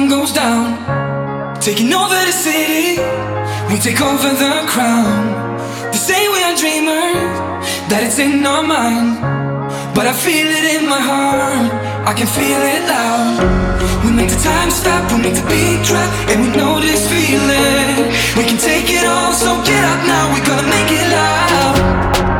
sun goes down. Taking over the city, we take over the crown. They say we are dreamers, that it's in our mind. But I feel it in my heart, I can feel it loud. We make the time stop, we make the beat drop, and we know this feeling. We can take it all, so get up now, we're gonna make it loud.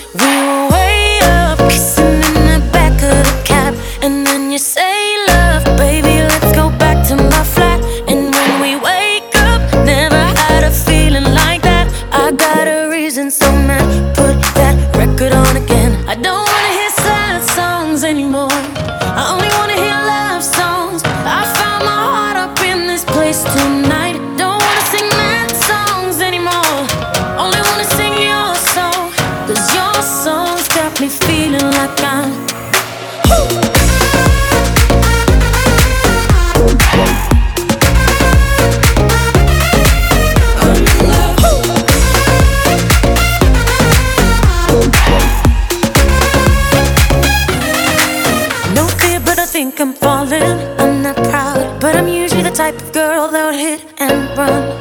wanna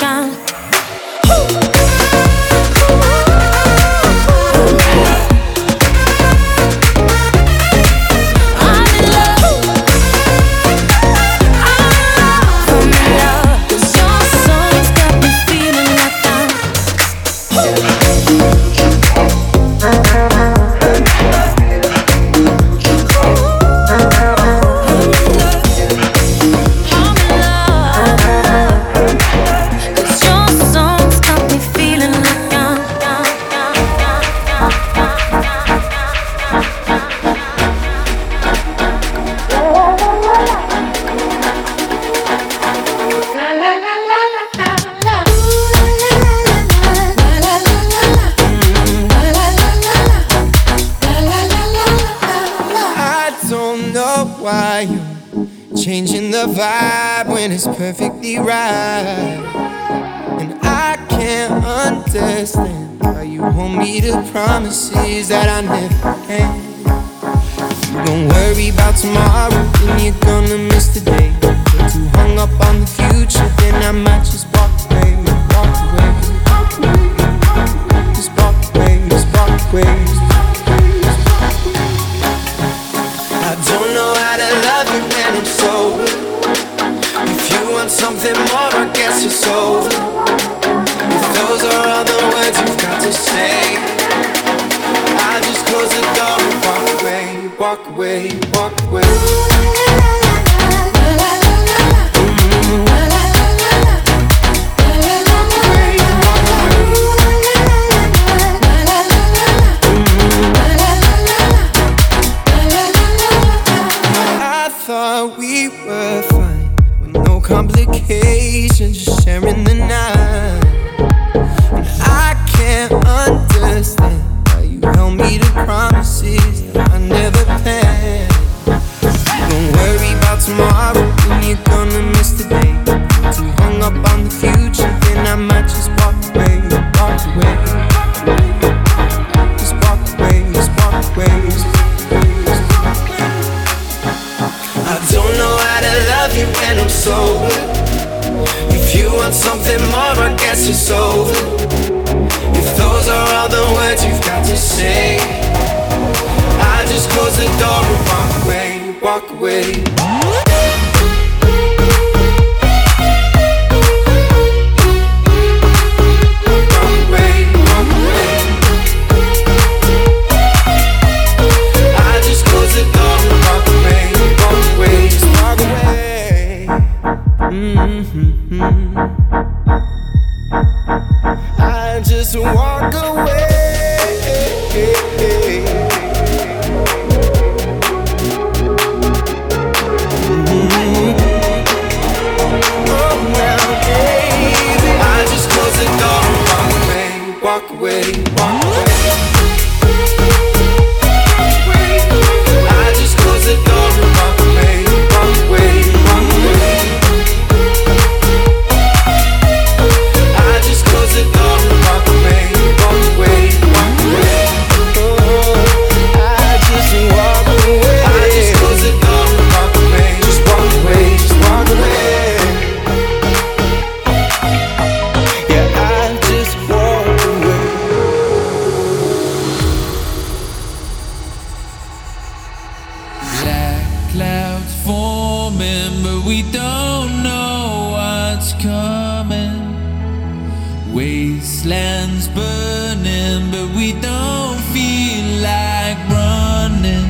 feeling promises that I never But we don't know what's coming. Wastelands burning, but we don't feel like running.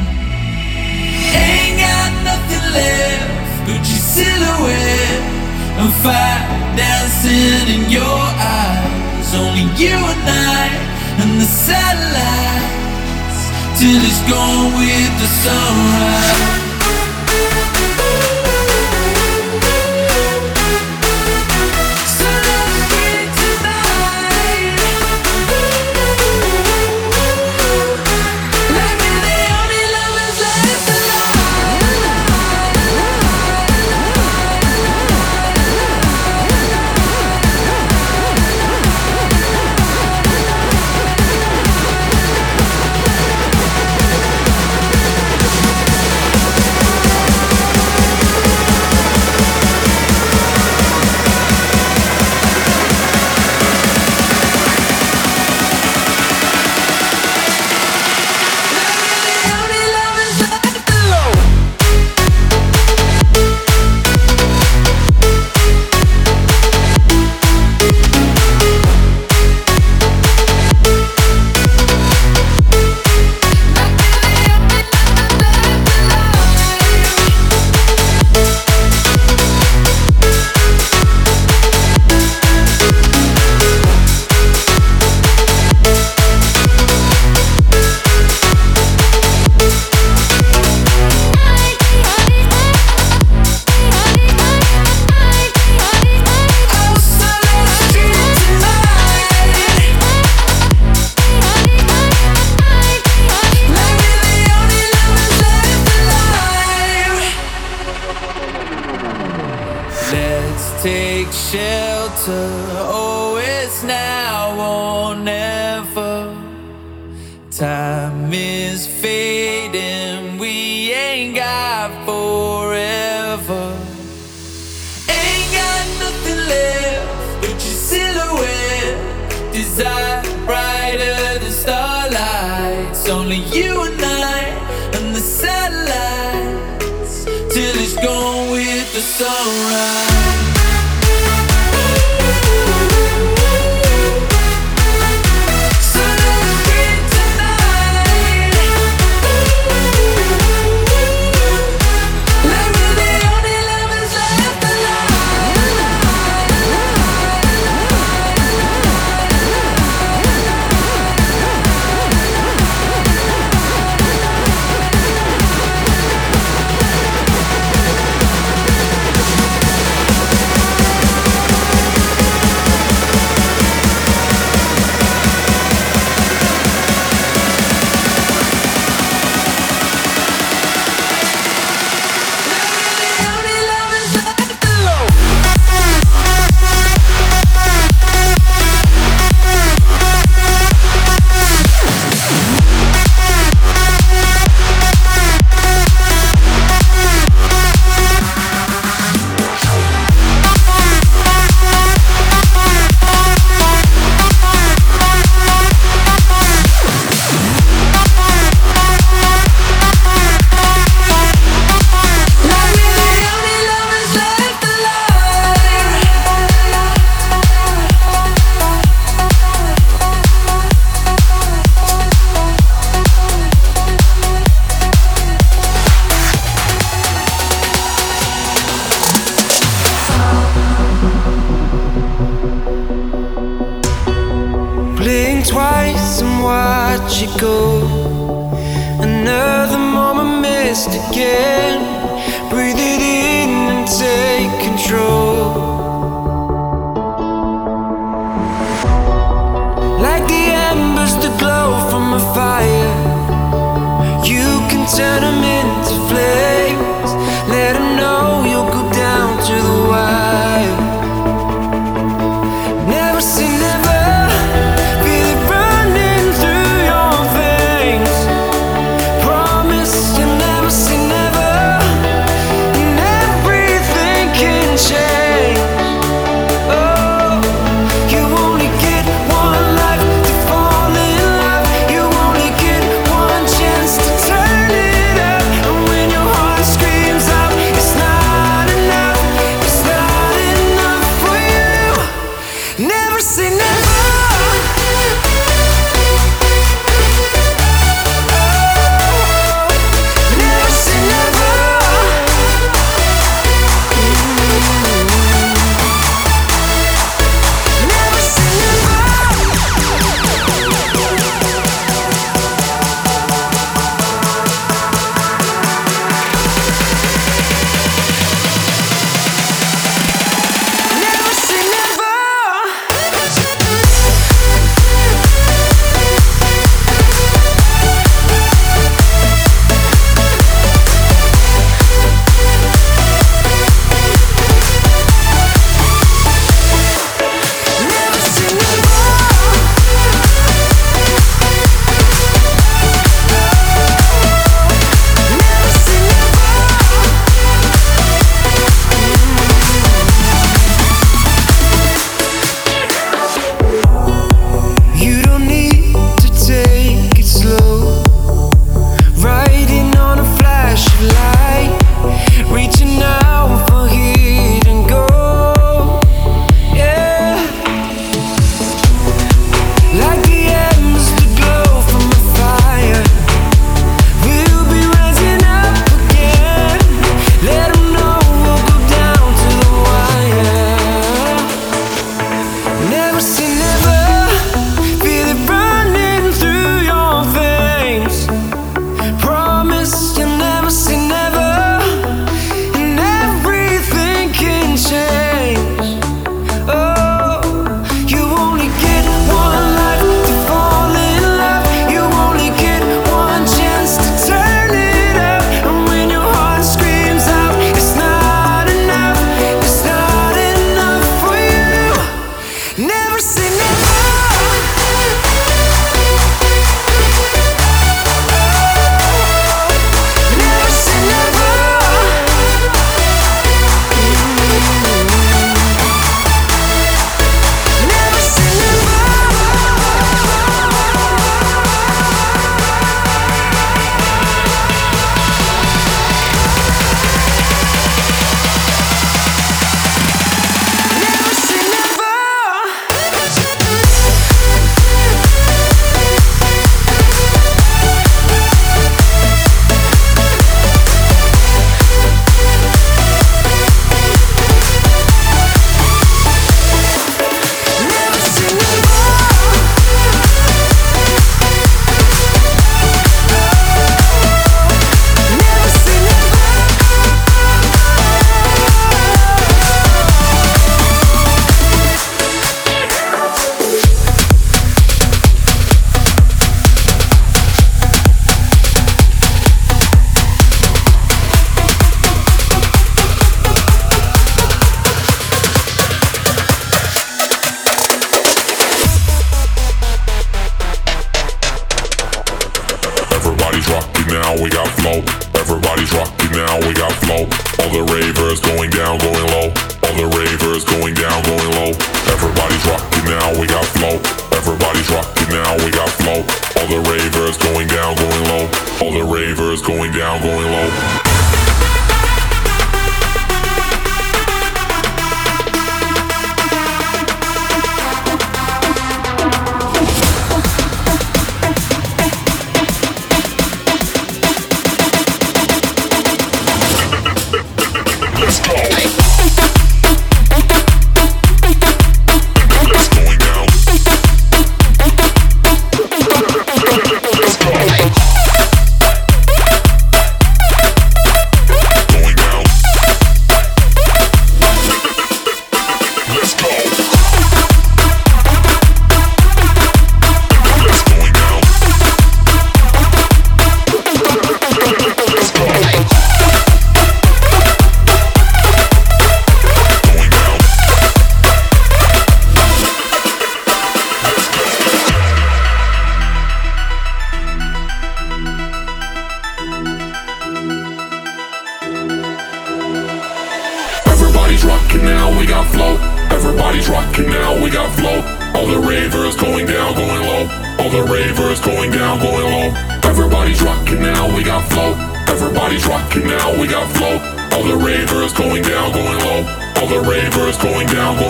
Ain't got nothing left but your silhouette and fire dancing in your eyes. Only you and I and the satellites till it's gone with the sunrise.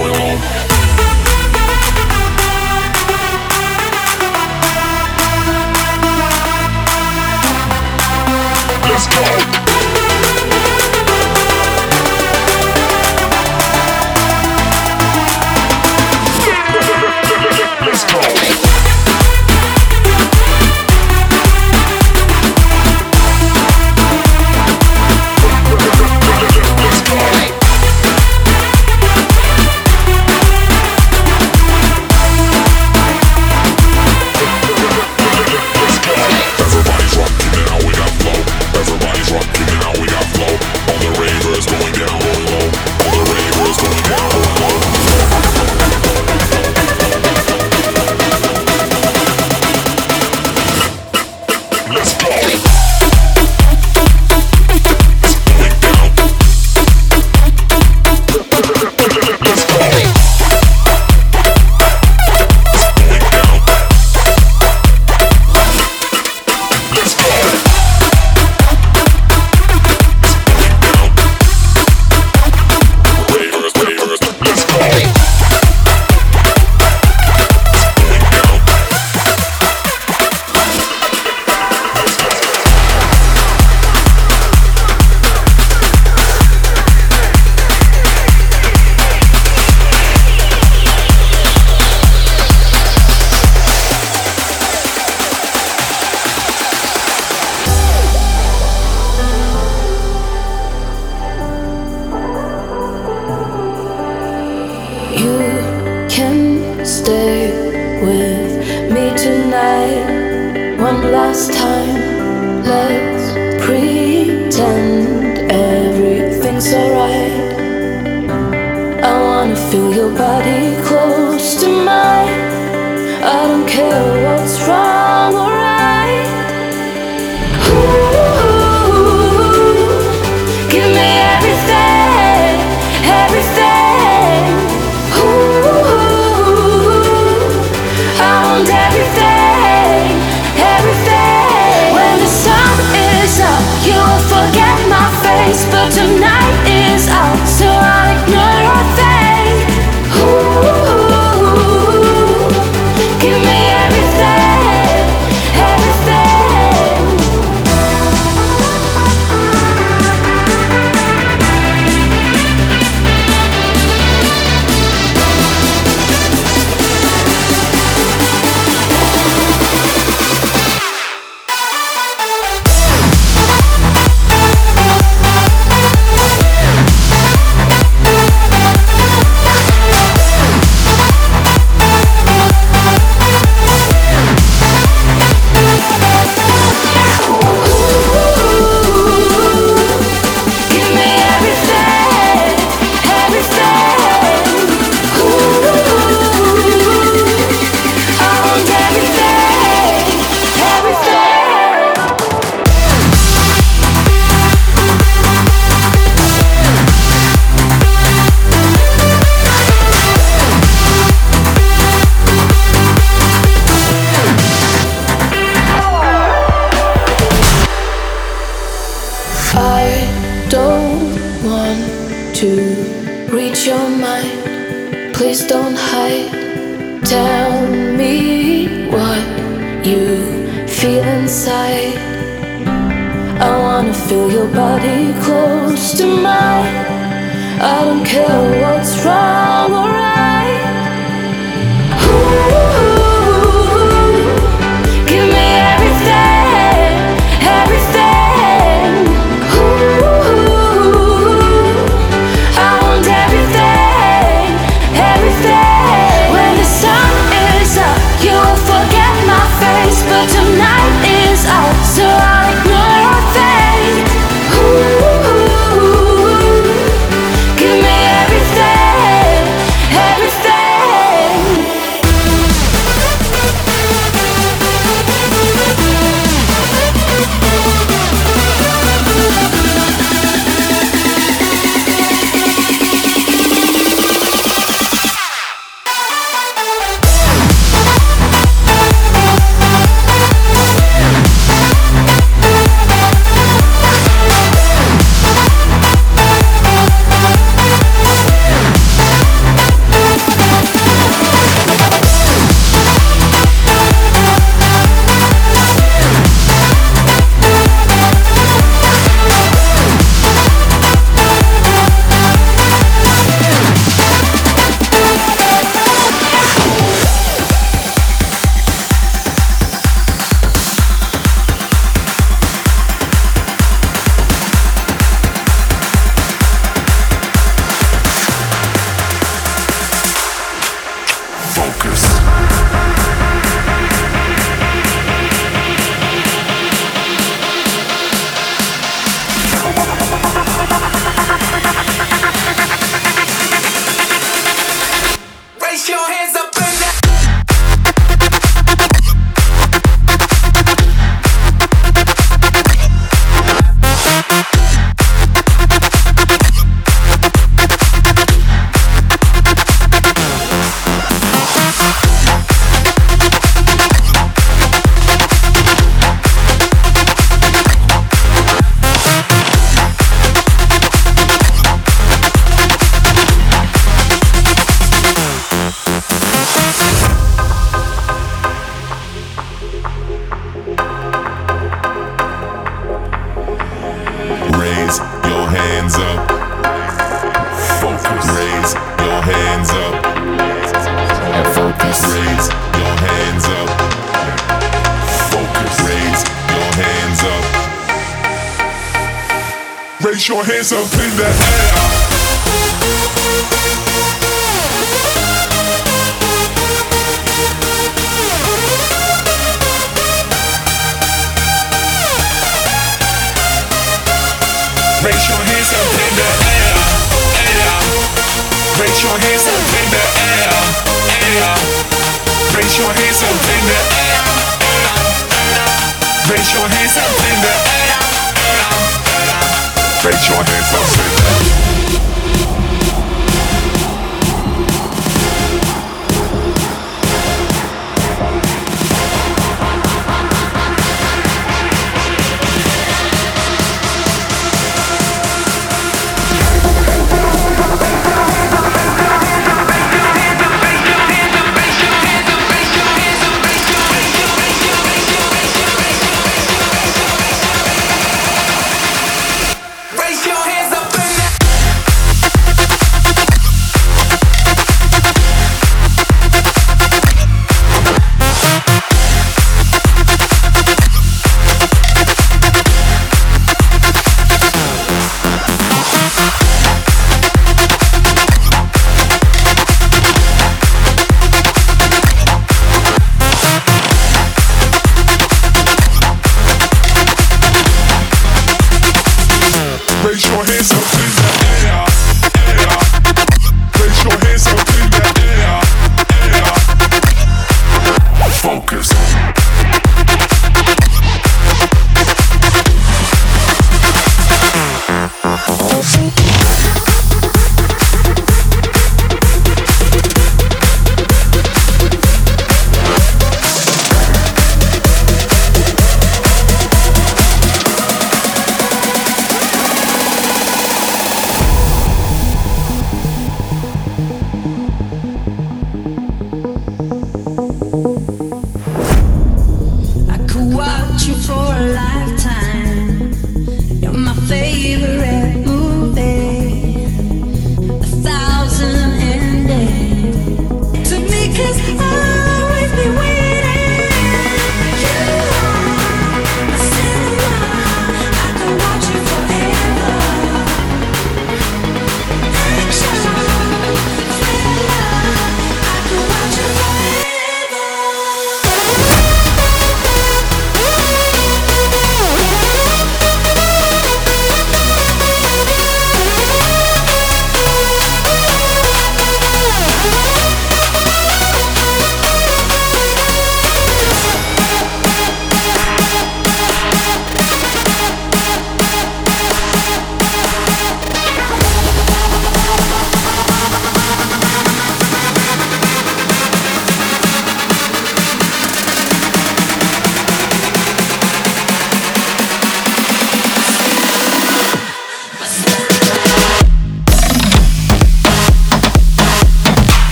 Everything, everything